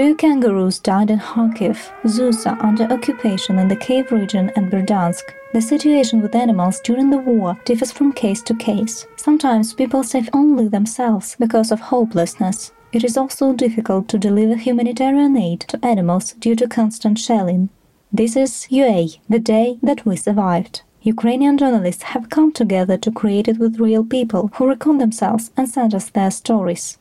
Two kangaroos died in Kharkiv, Zusa under occupation in the Kiev region and Berdyansk. The situation with animals during the war differs from case to case. Sometimes people save only themselves because of hopelessness. It is also difficult to deliver humanitarian aid to animals due to constant shelling. This is UA, the day that we survived. Ukrainian journalists have come together to create it with real people who record themselves and send us their stories.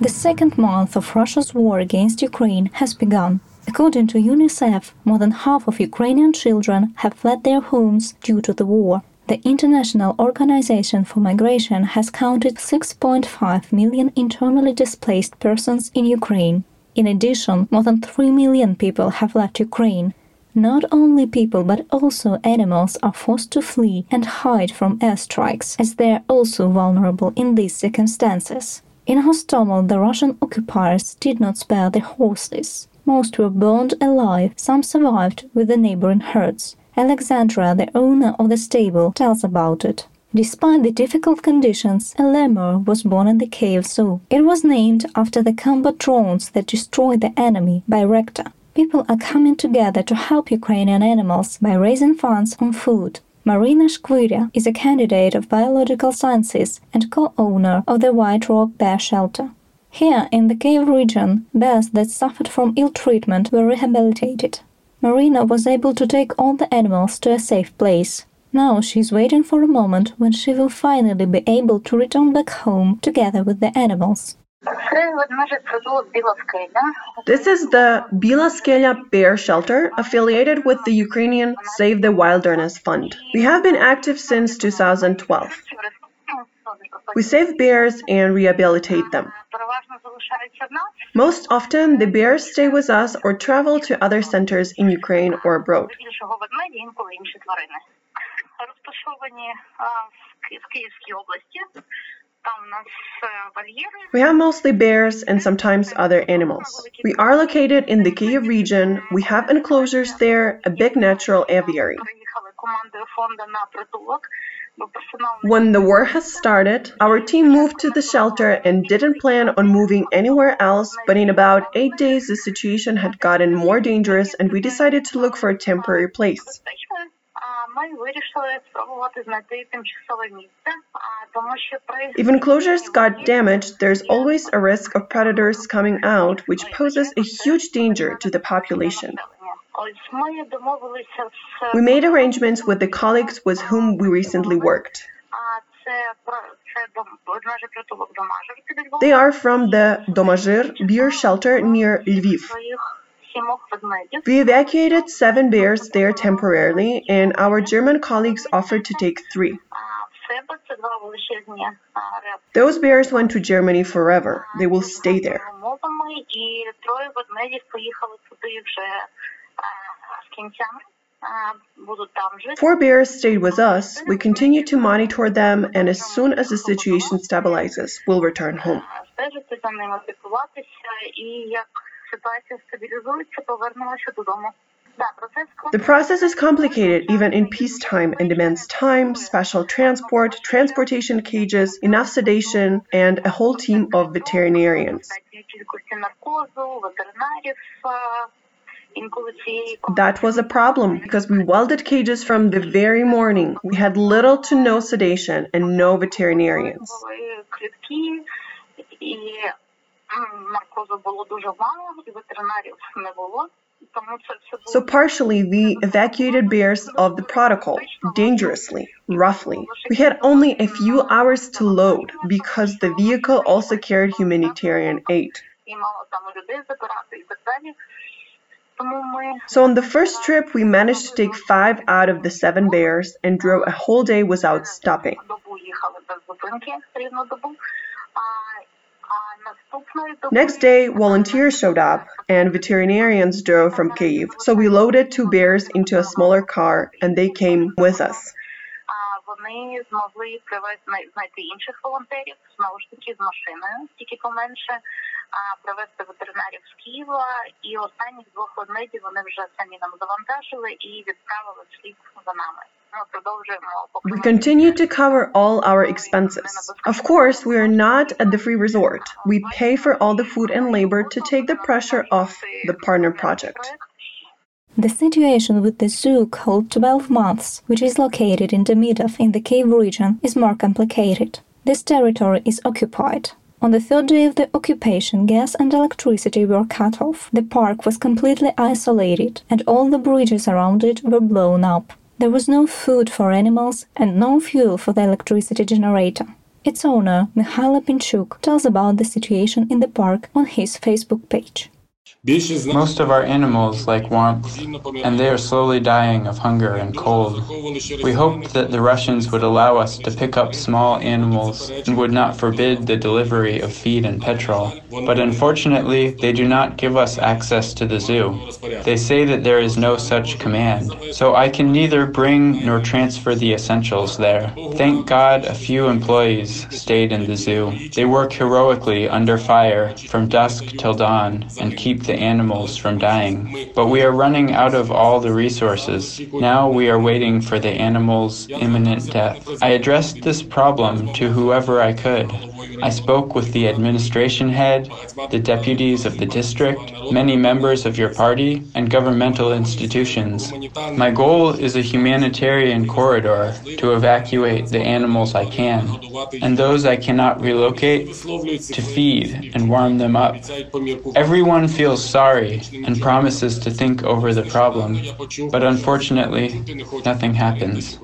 The second month of Russia's war against Ukraine has begun. According to UNICEF, more than half of Ukrainian children have fled their homes due to the war. The International Organization for Migration has counted 6.5 million internally displaced persons in Ukraine. In addition, more than 3 million people have left Ukraine. Not only people but also animals are forced to flee and hide from airstrikes, as they are also vulnerable in these circumstances. In Hostomel, the Russian occupiers did not spare the horses. Most were burned alive, some survived with the neighboring herds. Alexandra, the owner of the stable, tells about it. Despite the difficult conditions, a lemur was born in the Kiev zoo. It was named after the combat drones that destroyed the enemy Bayraktar. People are coming together to help Ukrainian animals by raising funds on food. Marina Shkvirya is a candidate of biological sciences and co-owner of the White Rock Bear Shelter. Here, in the Kyiv region, bears that suffered from ill treatment were rehabilitated. Marina was able to take all the animals to a safe place. Now she's waiting for a moment when she will finally be able to return back home together with the animals. This is the Bila Skelya Bear Shelter affiliated with the Ukrainian Save the Wilderness Fund. We have been active since 2012. We save bears and rehabilitate them. Most often, the bears stay with us or travel to other centers in Ukraine or abroad. We have mostly bears and sometimes other animals. We are located in the Kyiv region. We have enclosures there, a big natural aviary. When the war has started, our team moved to the shelter and didn't plan on moving anywhere else, but in about eight days the situation had gotten more dangerous and we decided to look for a temporary place. If enclosures got damaged, there's always a risk of predators coming out, which poses a huge danger to the population. We made arrangements with the colleagues with whom we recently worked. They are from the Domazhir bear shelter near Lviv. We evacuated seven bears there temporarily, and our German colleagues offered to take three. Those bears went to Germany forever. They will stay there. Four bears stayed with us. We continue to monitor them, and as soon as the situation stabilizes, we'll return home. The process is complicated even in peacetime and demands time, special transport, transportation cages, enough sedation, and a whole team of veterinarians. That was a problem because we welded cages from the very morning. We had little to no sedation and no veterinarians. So partially we evacuated bears of the protocol, dangerously, roughly. We had only a few hours to load because the vehicle also carried humanitarian aid. So on the first trip we managed to take five out of the seven bears and drove a whole day without stopping. Next day, volunteers showed up and veterinarians drove from Kyiv. So we loaded two bears into a smaller car and they came with us. привезти ветеринарів з Києва. І двох ведмедів вони вже самі нам завантажили і відправили слід за нами. We continue to cover all our expenses. Of course, we are not at the free resort. We pay for all the food and labor to take the pressure off the partner project. The situation with the zoo called 12 Months, which is located in the middle in the Kyiv region, is more complicated. This territory is occupied. On the third day of the occupation, gas and electricity were cut off. The park was completely isolated, and all the bridges around it were blown up. There was no food for animals and no fuel for the electricity generator. Its owner, Mikhailo Pinchuk, tells about the situation in the park on his Facebook page. Most of our animals like warmth, and they are slowly dying of hunger and cold. We hoped that the Russians would allow us to pick up small animals and would not forbid the delivery of feed and petrol. But unfortunately, they do not give us access to the zoo. They say that there is no such command, so I can neither bring nor transfer the essentials there. Thank God a few employees stayed in the zoo. They work heroically under fire from dusk till dawn and keep the animals from dying. But we are running out of all the resources. Now we are waiting for the animals' imminent death. I addressed this problem to whoever I could. I spoke with the administration head, the deputies of the district, many members of your party, and governmental institutions. My goal is a humanitarian corridor to evacuate the animals I can, and those I cannot relocate to feed and warm them up. Everyone feels sorry and promises to think over the problem, but unfortunately, nothing happens.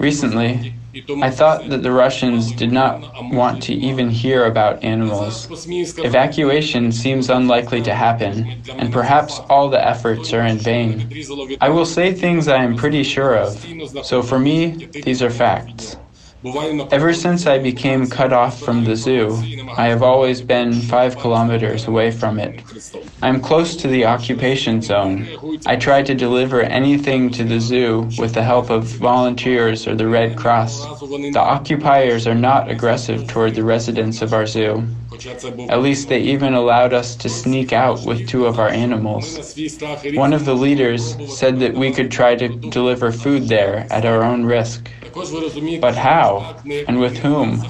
Recently, I thought that the Russians did not want to even hear about animals. Evacuation seems unlikely to happen, and perhaps all the efforts are in vain. I will say things I am pretty sure of, so for me, these are facts. Ever since I became cut off from the zoo, I have always been five kilometers away from it. I am close to the occupation zone. I try to deliver anything to the zoo with the help of volunteers or the Red Cross. The occupiers are not aggressive toward the residents of our zoo. At least they even allowed us to sneak out with two of our animals. One of the leaders said that we could try to deliver food there at our own risk. But how? And with whom?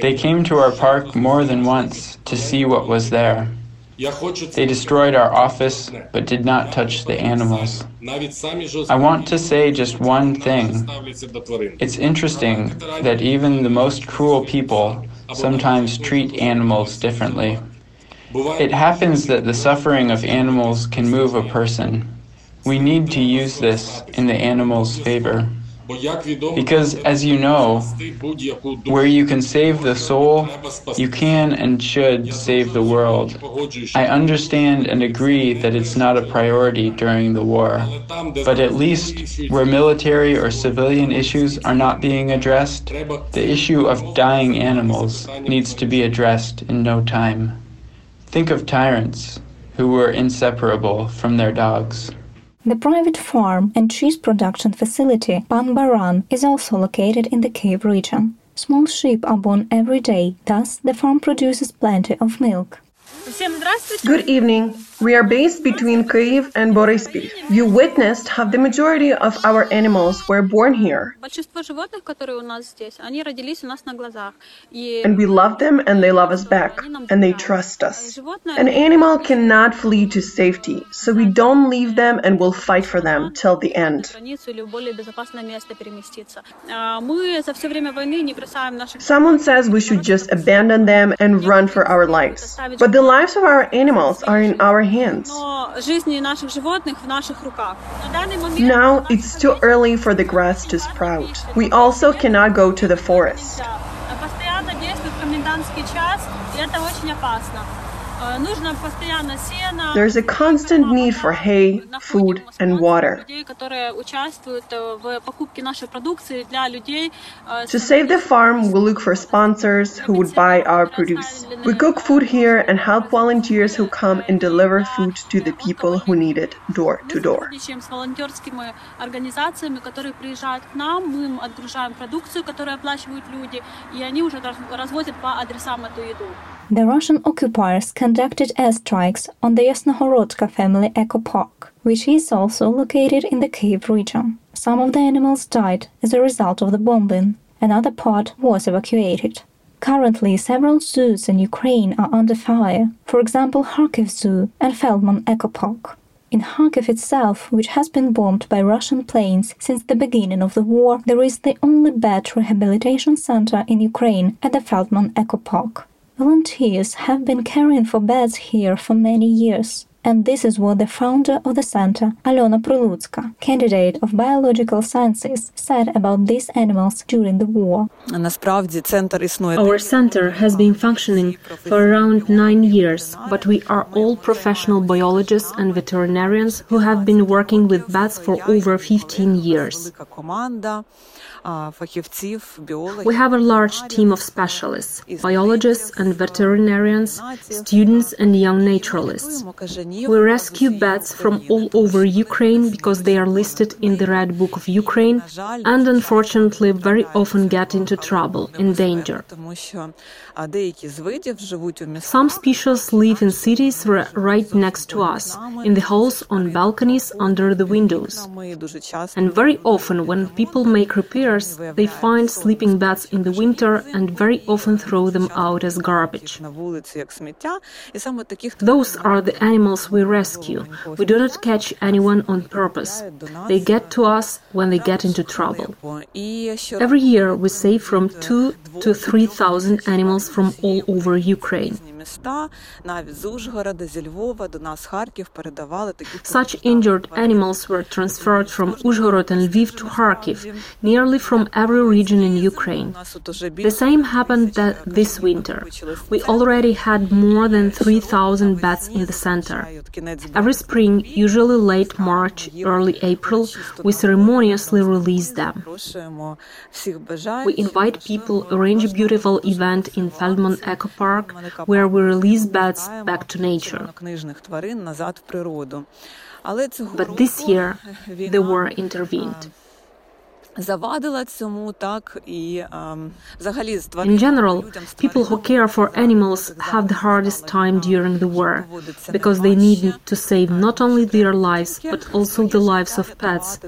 They came to our park more than once to see what was there. They destroyed our office, but did not touch the animals. I want to say just one thing. It's interesting that even the most cruel people sometimes treat animals differently. It happens that the suffering of animals can move a person. We need to use this in the animal's favor. Because, as you know, where you can save the soul, you can and should save the world. I understand and agree that it's not a priority during the war. But at least where military or civilian issues are not being addressed, the issue of dying animals needs to be addressed in no time. Think of tyrants who were inseparable from their dogs. The private farm and cheese production facility Pan Baran is also located in the Kyiv region. Small sheep are born every day, thus the farm produces plenty of milk. Good evening. We are based between Kyiv and Boryspil. You witnessed how the majority of our animals were born here. And we love them and they love us back. And they trust us. An animal cannot flee to safety, so we don't leave them and will fight for them till the end. Someone says we should just abandon them and run for our lives. But the lives of our animals are in our hands. Now it's too early for the grass to sprout. We also cannot go to the forest. There's a constant need for hay, food, and water. To save the farm, we look for sponsors who would buy our produce. We cook food here and help volunteers who come and deliver food to the people who need it door to door. The Russian occupiers conducted airstrikes on the Yasnohorodka family eco park, which is also located in the Kiev region. Some of the animals died as a result of the bombing. Another part was evacuated. Currently, several zoos in Ukraine are under fire, for example, Kharkiv Zoo and Feldman Eco Park. In Kharkiv itself, which has been bombed by Russian planes since the beginning of the war, there is the only bat rehabilitation center in Ukraine at the Feldman Eco Park. Volunteers have been caring for bats here for many years. And this is what the founder of the center, Alona Prulutska, candidate of biological sciences, said about these animals during the war. Our center has been functioning for around nine years, but we are all professional biologists and veterinarians who have been working with bats for over 15 years. We have a large team of specialists, biologists and veterinarians, students and young naturalists. We rescue bats from all over Ukraine because they are listed in the Red Book of Ukraine and unfortunately very often get into trouble, in danger. Some species live in cities right next to us, in the halls, on balconies, under the windows. And very often, when people make repairs, they find sleeping bats in the winter and very often throw them out as garbage. Those are the animals we rescue. We do not catch anyone on purpose. They get to us when they get into trouble. Every year, we save from two to three thousand animals from all over Ukraine. Such injured animals were transferred from Uzhhorod and Lviv to Kharkiv, nearly from every region in Ukraine. The same happened this winter. We already had more than 3,000 bats in the center. Every spring, usually late March, early April, we ceremoniously release them. We invite people, arrange a beautiful event in Feldman Eco Park, where we release bats back to nature. But this year, the war intervened. In general, people who care for animals have the hardest time during the war because they need to save not only their lives but also the lives of pets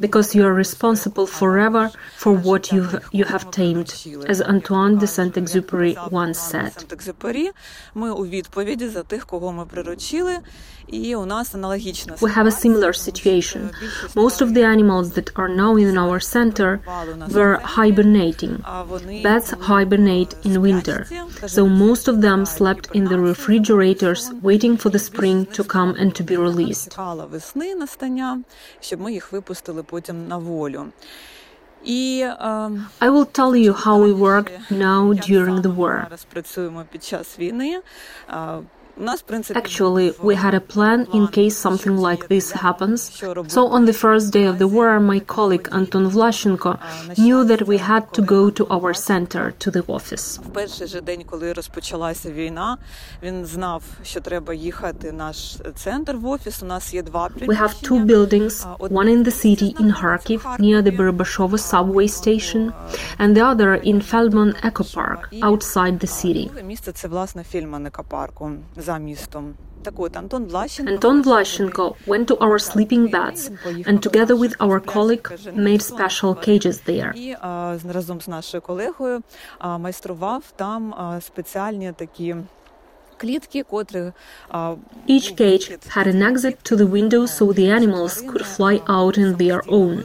because you are responsible forever for what you you have tamed, as Antoine de Saint-Exupéry once said. We have a similar situation. Most of the animals that are now in our center were hibernating. Bats hibernate in winter, so most of them slept in the refrigerators waiting for the spring to come and to be released. I will tell you how we work now during the war. Actually, we had a plan in case something like this happens. So on the first day of the war, my colleague Anton Vlaschenko knew that we had to go to our center, to the office. We have two buildings, one in the city in Kharkiv, near the Barabashova subway station, and the other in Feldman Eco Park, outside the city. Anton Vlaschenko went to our sleeping bats and together with our colleague made special cages there. Each cage had an exit to the window so the animals could fly out in their own.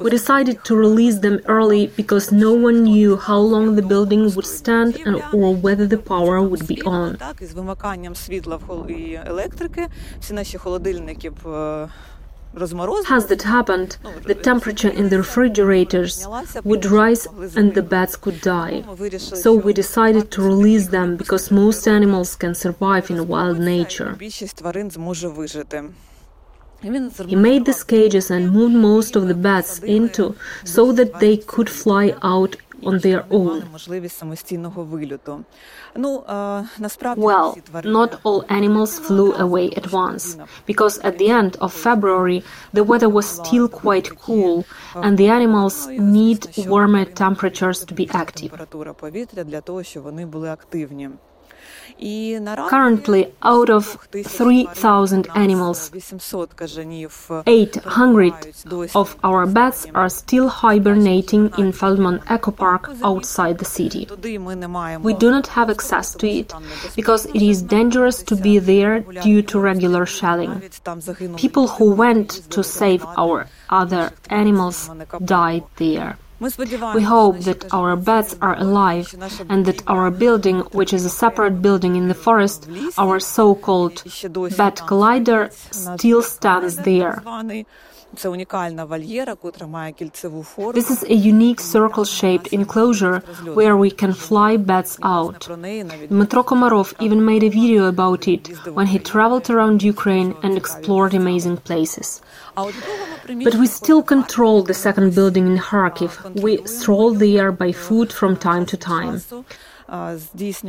We decided to release them early because no one knew how long the building would stand and or whether the power would be on. As that happened, the temperature in the refrigerators would rise and the bats could die. So we decided to release them because most animals can survive in wild nature. He made these cages and moved most of the bats into so that they could fly out on their own. Well, not all animals flew away at once, because at the end of February the weather was still quite cool and the animals need warmer temperatures to be active. Currently, out of 3,000 animals, 800 of our bats are still hibernating in Feldman Eco Park outside the city. We do not have access to it because it is dangerous to be there due to regular shelling. People who went to save our other animals died there. We hope that our bats are alive and that our building, which is a separate building in the forest, our so called bat collider, still stands there. This is a unique circle shaped enclosure where we can fly bats out. Dmytro Komarov even made a video about it when he traveled around Ukraine and explored amazing places. But we still control the second building in Kharkiv. We stroll there by foot from time to time.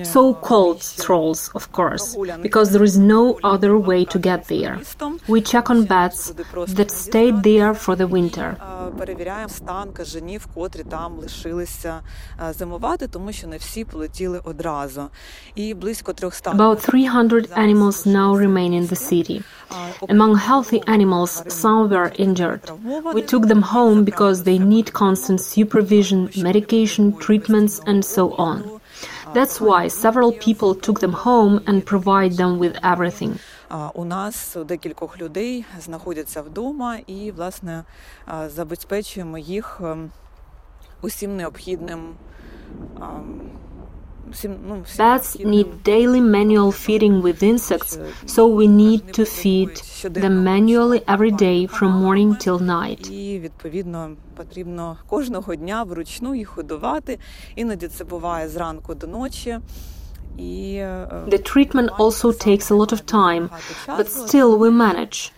So called trolls, of course, because there is no other way to get there. We check on bats that stayed there for the winter. About 300 animals now remain in the city. Among healthy animals, some were injured. We took them home because they need constant supervision, medication, treatments, and so on. That's why several people took them home and provide them with everything. У нас декількох людей знаходяться вдома і, власне, забезпечуємо їх усім необхідним Bats need daily manual feeding with insects, so we need to feed them manually every day from morning till night. І відповідно потрібно кожного дня вручну їх годувати. Іноді це буває зранку до ночі. The treatment also takes a lot of time, but still we manage.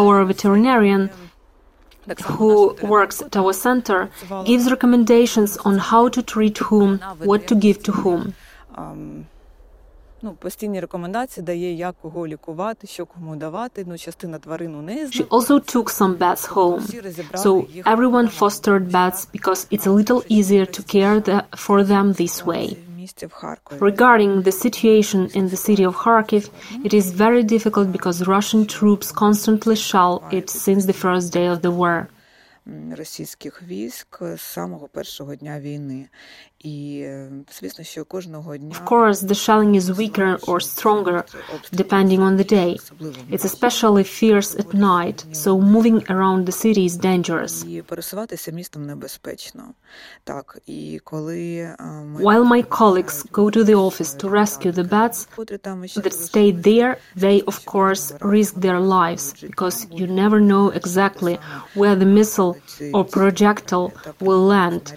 Our veterinarian who works at our center gives recommendations on how to treat whom, what to give to whom. Ну, постійні рекомендації дає, як кого лікувати, що кому давати. Ну, частина тварин у неї She also took some bats home. So everyone fostered bats because it's a little easier to care the, for them this way. Regarding the situation in the city of Kharkiv, it is very difficult because Russian troops constantly shell it since the first day of the war. російських військ з самого першого дня війни. of course, the shelling is weaker or stronger depending on the day. It's especially fierce at night, so moving around the city is dangerous. While my colleagues go to the office to rescue the bats that stay there, they of course risk their lives because you never know exactly where the missile or projectile will land.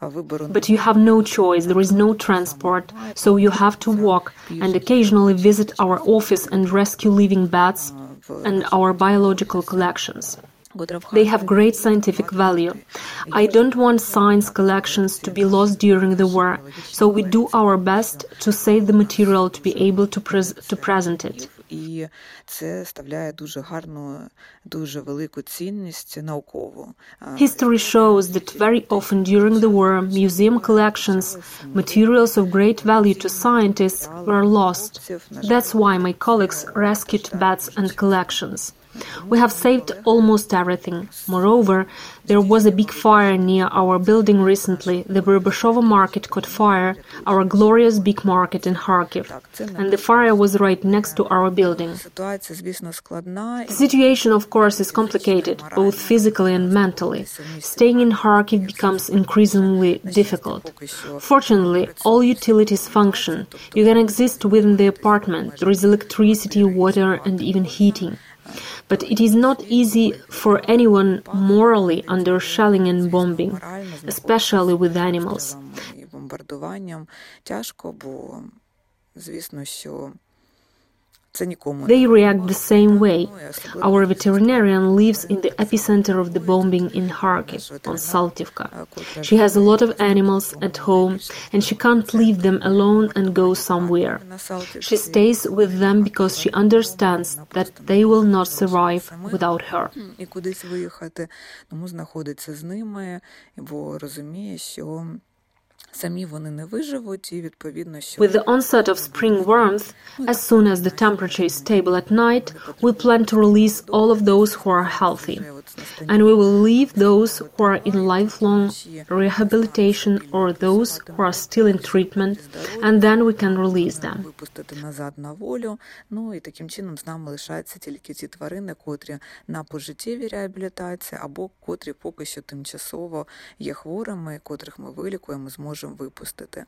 But you have no choice, there is no transport, so you have to walk and occasionally visit our office and rescue living bats and our biological collections. They have great scientific value. I don't want science collections to be lost during the war, so we do our best to save the material to be able to, pres- to present it І це ставляє дуже гарну, дуже велику цінність наукову. History shows that very often during the war, museum collections, materials of great value to scientists, were lost. That's why my colleagues rescued bats and collections. We have saved almost everything. Moreover, there was a big fire near our building recently. The Barabashova market caught fire, our glorious big market in Kharkiv, and the fire was right next to our building. The situation, of course, is complicated, both physically and mentally. Staying in Kharkiv becomes increasingly difficult. Fortunately, all utilities function. You can exist within the apartment. There is electricity, water, and even heating. But it is not easy for anyone morally under shelling and bombing, especially with animals. They react the same way. Our veterinarian lives in the epicenter of the bombing in Kharkiv, on Saltivka. She has a lot of animals at home and she can't leave them alone and go somewhere. She stays with them because she understands that they will not survive without her. і кудись виїхати, тому знаходиться з ними, бо розуміє, що самі вони не виживуть, і відповідно, що With the onset of spring warmth, as soon as the temperature is stable at night, we plan to release all of those who are healthy. And we will leave those who are in lifelong rehabilitation or those who are still in treatment, and then we can release them. випустити назад на волю. Ну і таким чином з нами лишаються тільки ті тварини, котрі на пожиттєвій реабілітації або котрі поки що тимчасово є хворими, котрих ми вилікуємо, зможемо випустити.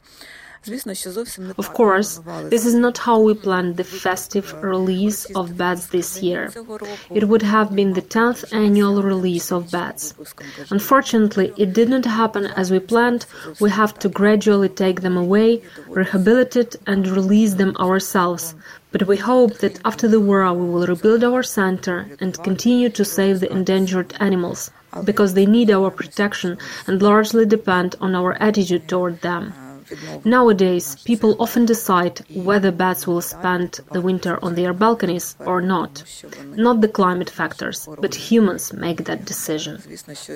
Звісно, що зовсім не Of course, this is not how we planned the festive release of bats this year. It would have been the 10th annual release of bats. Unfortunately, it did not happen as we planned. We have to gradually take them away, rehabilitate, and release them ourselves. But we hope that after the war we will rebuild our center and continue to save the endangered animals because they need our protection and largely depend on our attitude toward them. Nowadays, people often decide whether bats will spend the winter on their balconies or not. Not the climate factors, but humans make that decision. Звісно, що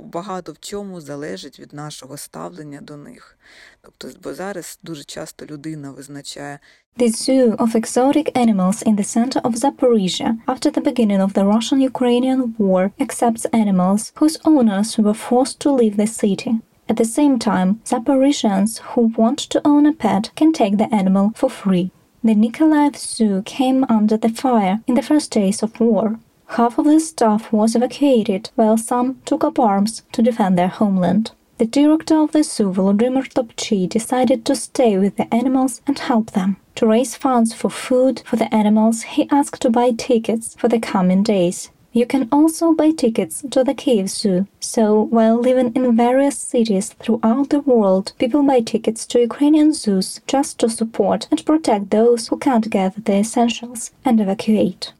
багато в чому залежить від нашого ставлення до них. Тобто, бо зараз дуже часто людина визначає The zoo of exotic animals in the center of Zaporizhia, after the beginning of the Russian Ukrainian war, accepts animals whose owners were forced to leave the city. At the same time, Zaporizhians who want to own a pet can take the animal for free. The Nikolaev Zoo came under the fire in the first days of war. Half of the staff was evacuated, while some took up arms to defend their homeland. The director of the zoo, Volodymyr Topchi, decided to stay with the animals and help them. To raise funds for food for the animals, he asked to buy tickets for the coming days. You can also buy tickets to the Kiev Zoo. So, while living in various cities throughout the world, people buy tickets to Ukrainian zoos just to support and protect those who can't gather the essentials and evacuate.